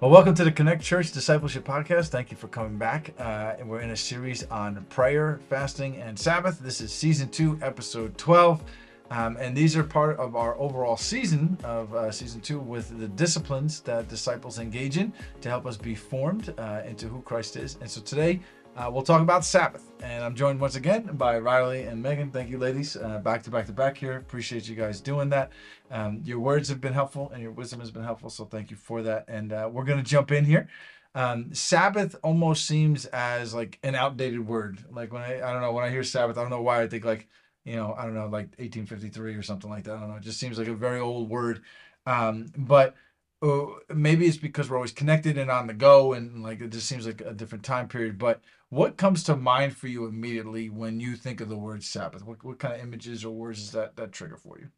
Well, welcome to the Connect Church Discipleship Podcast. Thank you for coming back. Uh, we're in a series on prayer, fasting, and Sabbath. This is season two, episode 12. Um, and these are part of our overall season of uh, season two with the disciplines that disciples engage in to help us be formed uh, into who Christ is. And so today, uh, we'll talk about Sabbath. And I'm joined once again by Riley and Megan. Thank you, ladies, uh, back to back to back here. Appreciate you guys doing that. Um, your words have been helpful and your wisdom has been helpful. So thank you for that. And uh, we're going to jump in here. Um, Sabbath almost seems as like an outdated word. Like when I, I don't know, when I hear Sabbath, I don't know why I think like, you know, I don't know, like 1853 or something like that. I don't know. It just seems like a very old word. Um, but uh, maybe it's because we're always connected and on the go and like it just seems like a different time period. But what comes to mind for you immediately when you think of the word Sabbath? What, what kind of images or words does that, that trigger for you?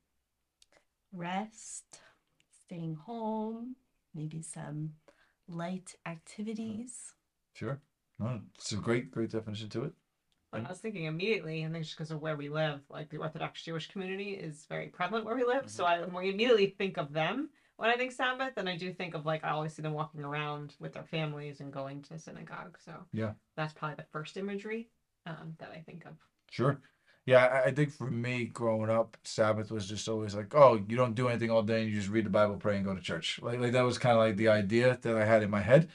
Rest, staying home, maybe some light activities. Sure. No, it's a great, great definition to it. I was thinking immediately, and think just because of where we live, like the Orthodox Jewish community is very prevalent where we live. So I we immediately think of them when I think Sabbath, and I do think of like I always see them walking around with their families and going to synagogue. So Yeah. that's probably the first imagery um, that I think of. Sure. Yeah, I, I think for me growing up, Sabbath was just always like, oh, you don't do anything all day and you just read the Bible, pray, and go to church. Like, like that was kind of like the idea that I had in my head.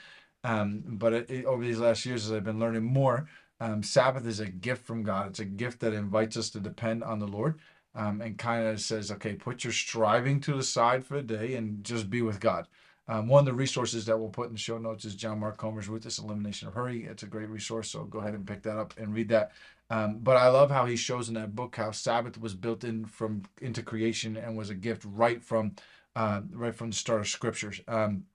Um, but it, it, over these last years, as I've been learning more, um, Sabbath is a gift from God. It's a gift that invites us to depend on the Lord um, and kind of says, okay, put your striving to the side for the day and just be with God. Um, one of the resources that we'll put in the show notes is John Mark Comer's Ruthless Elimination of Hurry. It's a great resource, so go ahead and pick that up and read that. Um, but I love how he shows in that book how Sabbath was built in from into creation and was a gift right from uh, right from the start of scriptures. Um,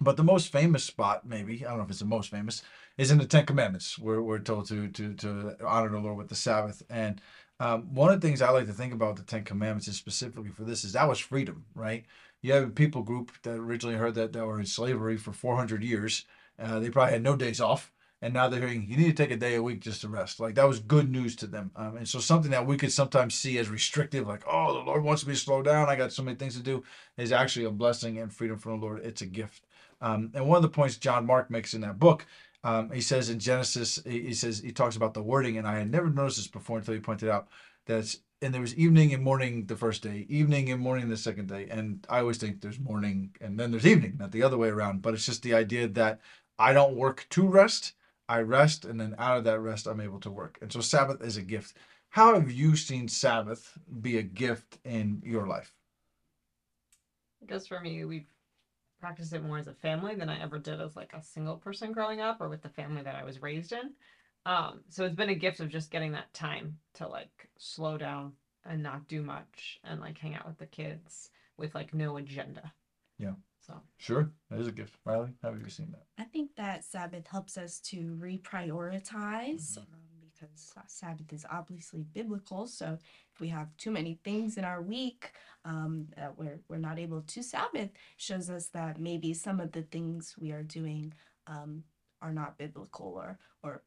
but the most famous spot, maybe I don't know if it's the most famous, is in the Ten Commandments. We're, we're told to to to honor the Lord with the Sabbath. And um, one of the things I like to think about the Ten Commandments is specifically for this is that was freedom, right? You have a people group that originally heard that that were in slavery for 400 years. Uh, they probably had no days off and now they're hearing you need to take a day a week just to rest. Like that was good news to them. Um, and so something that we could sometimes see as restrictive, like oh the Lord wants me to slow down, I got so many things to do, is actually a blessing and freedom from the Lord. It's a gift. Um, and one of the points John Mark makes in that book, um, he says in Genesis, he says he talks about the wording, and I had never noticed this before until he pointed out that and there was evening and morning the first day, evening and morning the second day. And I always think there's morning and then there's evening, not the other way around. But it's just the idea that I don't work to rest I rest, and then out of that rest, I'm able to work. And so Sabbath is a gift. How have you seen Sabbath be a gift in your life? I guess for me, we've practiced it more as a family than I ever did as like a single person growing up or with the family that I was raised in. Um, so it's been a gift of just getting that time to like slow down and not do much and like hang out with the kids with like no agenda. Yeah. So sure, that is a gift. Riley, how have you seen that? I think that Sabbath helps us to reprioritize um, because Sabbath is obviously biblical. So if we have too many things in our week um, that we're we're not able to Sabbath, shows us that maybe some of the things we are doing um, are not biblical or or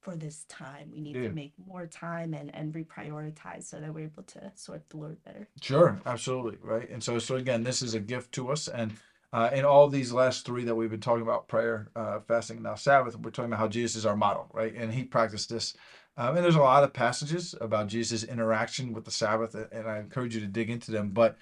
for this time. We need yeah. to make more time and, and reprioritize so that we're able to sort the Lord better. Sure, absolutely, right. And so, so again, this is a gift to us, and uh, in all these last three that we've been talking about, prayer, uh, fasting, and now Sabbath, we're talking about how Jesus is our model, right? And he practiced this. Um, and there's a lot of passages about Jesus' interaction with the Sabbath, and I encourage you to dig into them. But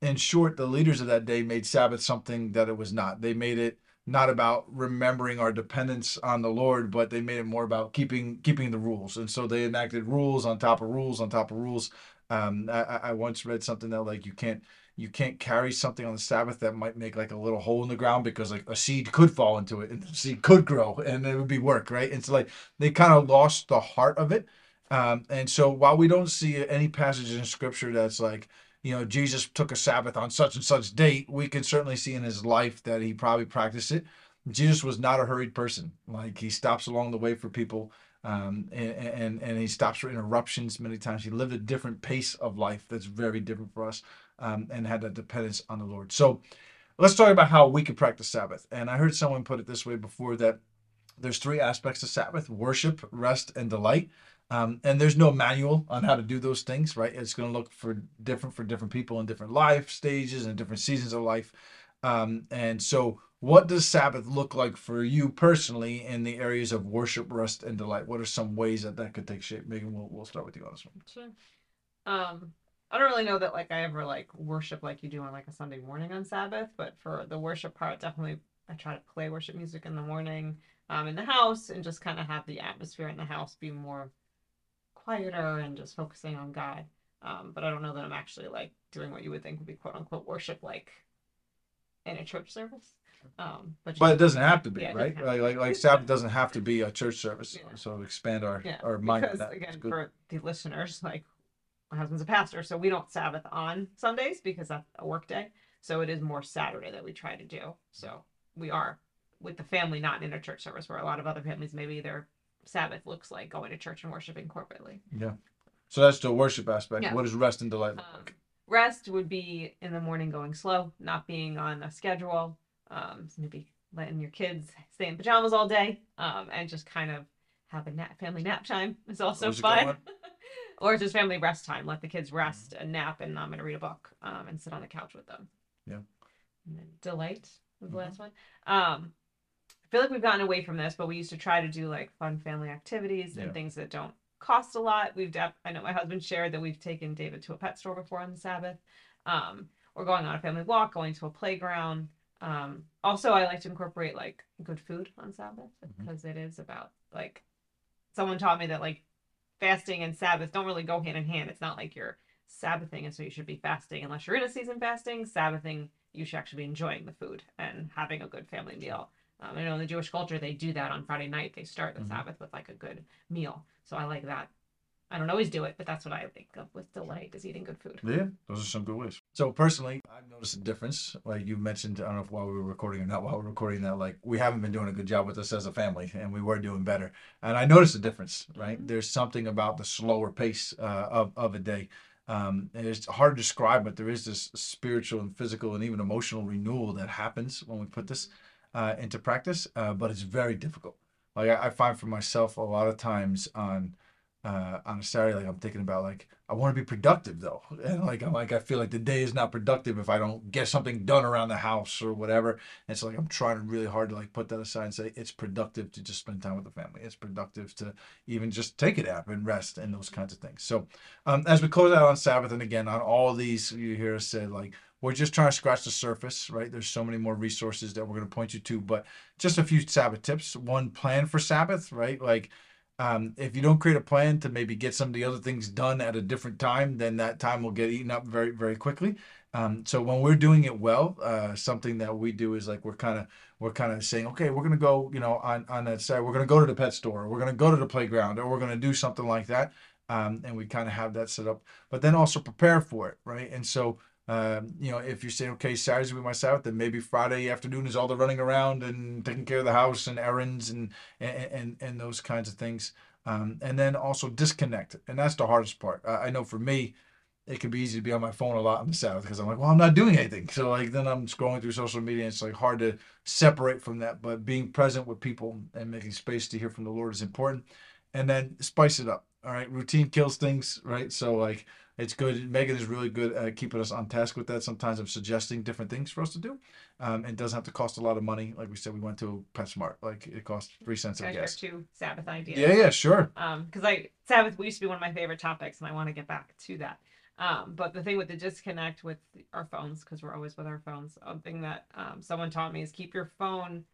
in short, the leaders of that day made Sabbath something that it was not. They made it not about remembering our dependence on the Lord, but they made it more about keeping keeping the rules. And so they enacted rules on top of rules on top of rules. Um, I, I once read something that like you can't you can't carry something on the Sabbath that might make like a little hole in the ground because like a seed could fall into it and the seed could grow and it would be work, right? And so like they kind of lost the heart of it. Um, and so while we don't see any passage in scripture that's like, you know, Jesus took a Sabbath on such and such date, we can certainly see in his life that he probably practiced it. Jesus was not a hurried person. Like he stops along the way for people, um, and, and and he stops for interruptions many times. He lived a different pace of life that's very different for us, um, and had that dependence on the Lord. So, let's talk about how we can practice Sabbath. And I heard someone put it this way before that there's three aspects of Sabbath: worship, rest, and delight. Um, and there's no manual on how to do those things, right? It's going to look for different for different people in different life stages and different seasons of life. Um, and so, what does Sabbath look like for you personally in the areas of worship, rest, and delight? What are some ways that that could take shape? Megan, we'll, we'll start with you on this one. Sure. Um, I don't really know that like I ever like worship like you do on like a Sunday morning on Sabbath, but for the worship part, definitely I try to play worship music in the morning, um, in the house, and just kind of have the atmosphere in the house be more quieter and just focusing on God. Um, but I don't know that I'm actually like doing what you would think would be quote unquote worship like in a church service. Um, but, But it doesn't have to be, Yeah, it right? doesn't have Like, like, like Sabbath doesn't have to be a church service. Yeah. So expand our yeah, our mind. on because that. It's again, good. for the listeners, like my husband's a pastor, so we don't Sabbath on Sundays because that's a work day. So it is more Saturday that we try to do. So we are with the family, not in a church service, where a lot of other families maybe their Sabbath looks like going to church and worshiping corporately. Yeah. So that's the worship aspect. Yeah. What does rest and delight look Um, like? Rest would be in the morning going slow, not being on a schedule. Um, maybe letting your kids stay in pajamas all day, um, and just kind of have a nap, family nap time is also fun. or just family rest time. Let the kids rest and nap, and I'm gonna read a book um, and sit on the couch with them. Yeah. And then delight was the Mhm. last one. Um, I feel like we've gotten away from this, but we used to try to do like fun family activities Yeah. and things that don't cost a lot. We've def- I know my husband shared that we've taken David to a pet store before on the Sabbath. Um, or going on a family walk, going to a playground. Um, also, I like to incorporate like good food on Sabbath because it is about like someone taught me that like fasting and Sabbath don't really go hand in hand. It's not like you're Sabbathing, and so you should be fasting unless you're in a season fasting. Sabbathing, you should actually be enjoying the food and having a good family meal. Um, I know in the Jewish culture they do that on Friday night. They start the Mhm. Sabbath with like a good meal. So I like that. I don't always do it, but that's what I think of with delight is eating good food. Yeah, those are some good ways. So personally, I've noticed a difference. Like you mentioned, I don't know if while we were recording or not while we we're recording that, like we haven't been doing a good job with this as a family, and we were doing better. And I noticed a difference. Right, Mhm. there's something about the slower pace uh, of of a day. Um, and it's hard to describe, but there is this spiritual and physical and even emotional renewal that happens when we put this uh, into practice. Uh, but it's very difficult. Like I, I find for myself a lot of times on uh, on a Saturday, like I'm thinking about like I want to be productive though, and like I'm like I feel like the day is not productive if I don't get something done around the house or whatever. And so like I'm trying really hard to like put that aside and say it's productive to just spend time with the family. It's productive to even just take a nap and rest and those kinds of things. So um, as we close out on Sabbath and again on all these, you hear us say like we're just trying to scratch the surface, right? There's so many more resources that we're going to point you to, but just a few Sabbath tips. One, plan for Sabbath, right? Like um, if you don't create a plan to maybe get some of the other things done at a different time, then that time will get eaten up very, very quickly. Um, so when we're doing it well, uh, something that we do is like we're kind of we're kind of saying, okay, we're gonna go, you know, on on that side, we're gonna go to the pet store, we're gonna go to the playground, or we're gonna do something like that, um, and we kind of have that set up. But then also prepare for it, right? And so um, you know, if you're saying, okay, Saturday's be my Sabbath, then maybe Friday afternoon is all the running around and taking care of the house and errands and and and, and those kinds of things. Um, and then also disconnect, and that's the hardest part. I, I know for me, it can be easy to be on my phone a lot on the Sabbath because I'm like, well, I'm not doing anything. So like then I'm scrolling through social media, and it's like hard to separate from that. But being present with people and making space to hear from the Lord is important. And then spice it up. All right, routine kills things, right? So like it's good. Megan is really good at keeping us on task with that. Sometimes I'm suggesting different things for us to do. Um, it doesn't have to cost a lot of money. Like we said, we went to a PetSmart. Like it cost three cents, I guess. two Sabbath ideas? Yeah, yeah, sure. um because i sabbath used to be one of my favorite topics and i want to get back to that um but the thing with the disconnect with our phones because we're always with our phones one thing that um, someone taught me is keep your phone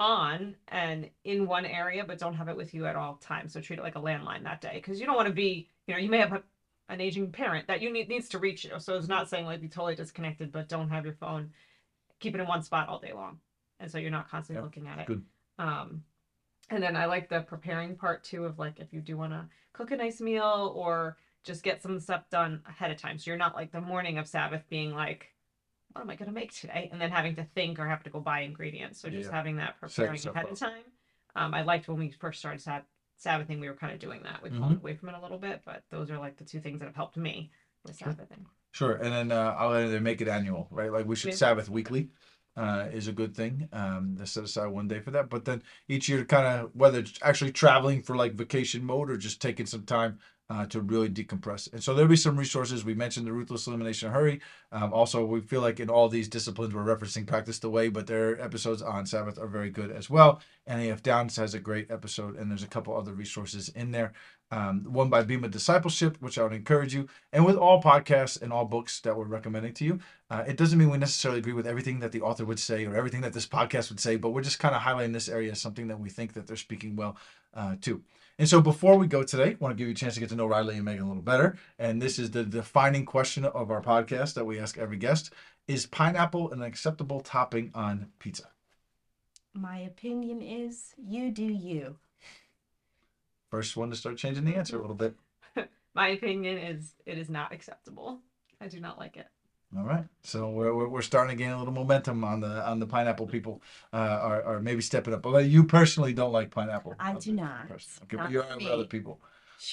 on and in one area but don't have it with you at all times so treat it like a landline that day because you don't want to be you know you may have a, an aging parent that you need needs to reach you so it's not saying like be totally disconnected but don't have your phone keep it in one spot all day long and so you're not constantly Yeah, looking at it good. um and then I like the preparing part too of like if you do want to cook a nice meal or just get some stuff done ahead of time. So you're not like the morning of Sabbath being like, what am I going to make today? And then having to think or have to go buy ingredients. So just Yeah. having that preparing yourself ahead of time. Um, I liked when we first started Sab- Sabbathing, we were kind of doing that. We pulled away from it a little bit, but those are like the two things that have helped me with. Sabbathing. Sure, and then uh, I'll either make it annual, right? Like we should Yeah. Sabbath weekly, uh, is a good thing. Um, to set aside one day for that, but then each year, kind of whether it's actually traveling for like vacation mode or just taking some time uh, to really decompress. And so there'll be some resources. We mentioned the ruthless elimination hurry. Um, also, we feel like in all these disciplines, we're referencing practice the way, but their episodes on Sabbath are very good as well. Annie F. Downs has a great episode, and there's a couple other resources in there. Um, one by Bema Discipleship, which I would encourage you. And with all podcasts and all books that we're recommending to you, uh, it doesn't mean we necessarily agree with everything that the author would say or everything that this podcast would say, but we're just kind of highlighting this area as something that we think that they're speaking well uh, to. And so before we go today, I want to give you a chance to get to know Riley and Megan a little better. And this is the defining question of our podcast that we ask every guest. Is pineapple an acceptable topping on pizza? My opinion is you do you. First one to start changing the answer a little bit. My opinion is it is not acceptable. I do not like it. All right, so we're, we're, we're starting to gain a little momentum on the on the pineapple people, uh, are, are maybe stepping up. But you personally don't like pineapple. I do not. Personally. Okay, but you are with other people.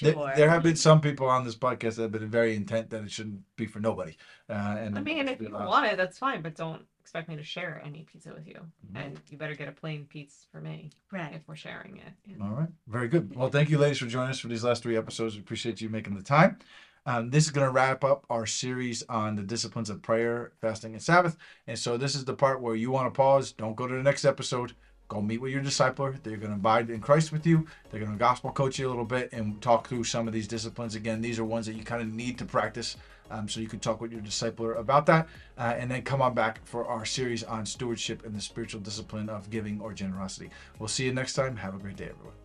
There, Sure. there have been some people on this podcast that have been very intent that it shouldn't be for nobody. Uh, and I mean, if you allowed. want it, that's fine, but don't expect me to share any pizza with you. Mhm. And you better get a plain pizza for me right. if we're sharing it. Yeah. All right. Very good. Well, thank you, ladies, for joining us for these last three episodes. We appreciate you making the time. Um, this is going to wrap up our series on the disciplines of prayer, fasting, and Sabbath. And so, this is the part where you want to pause. Don't go to the next episode. Go meet with your discipler. They're going to abide in Christ with you. They're going to gospel coach you a little bit and talk through some of these disciplines. Again, these are ones that you kind of need to practice. Um, so you can talk with your discipler about that. Uh, and then come on back for our series on stewardship and the spiritual discipline of giving or generosity. We'll see you next time. Have a great day, everyone.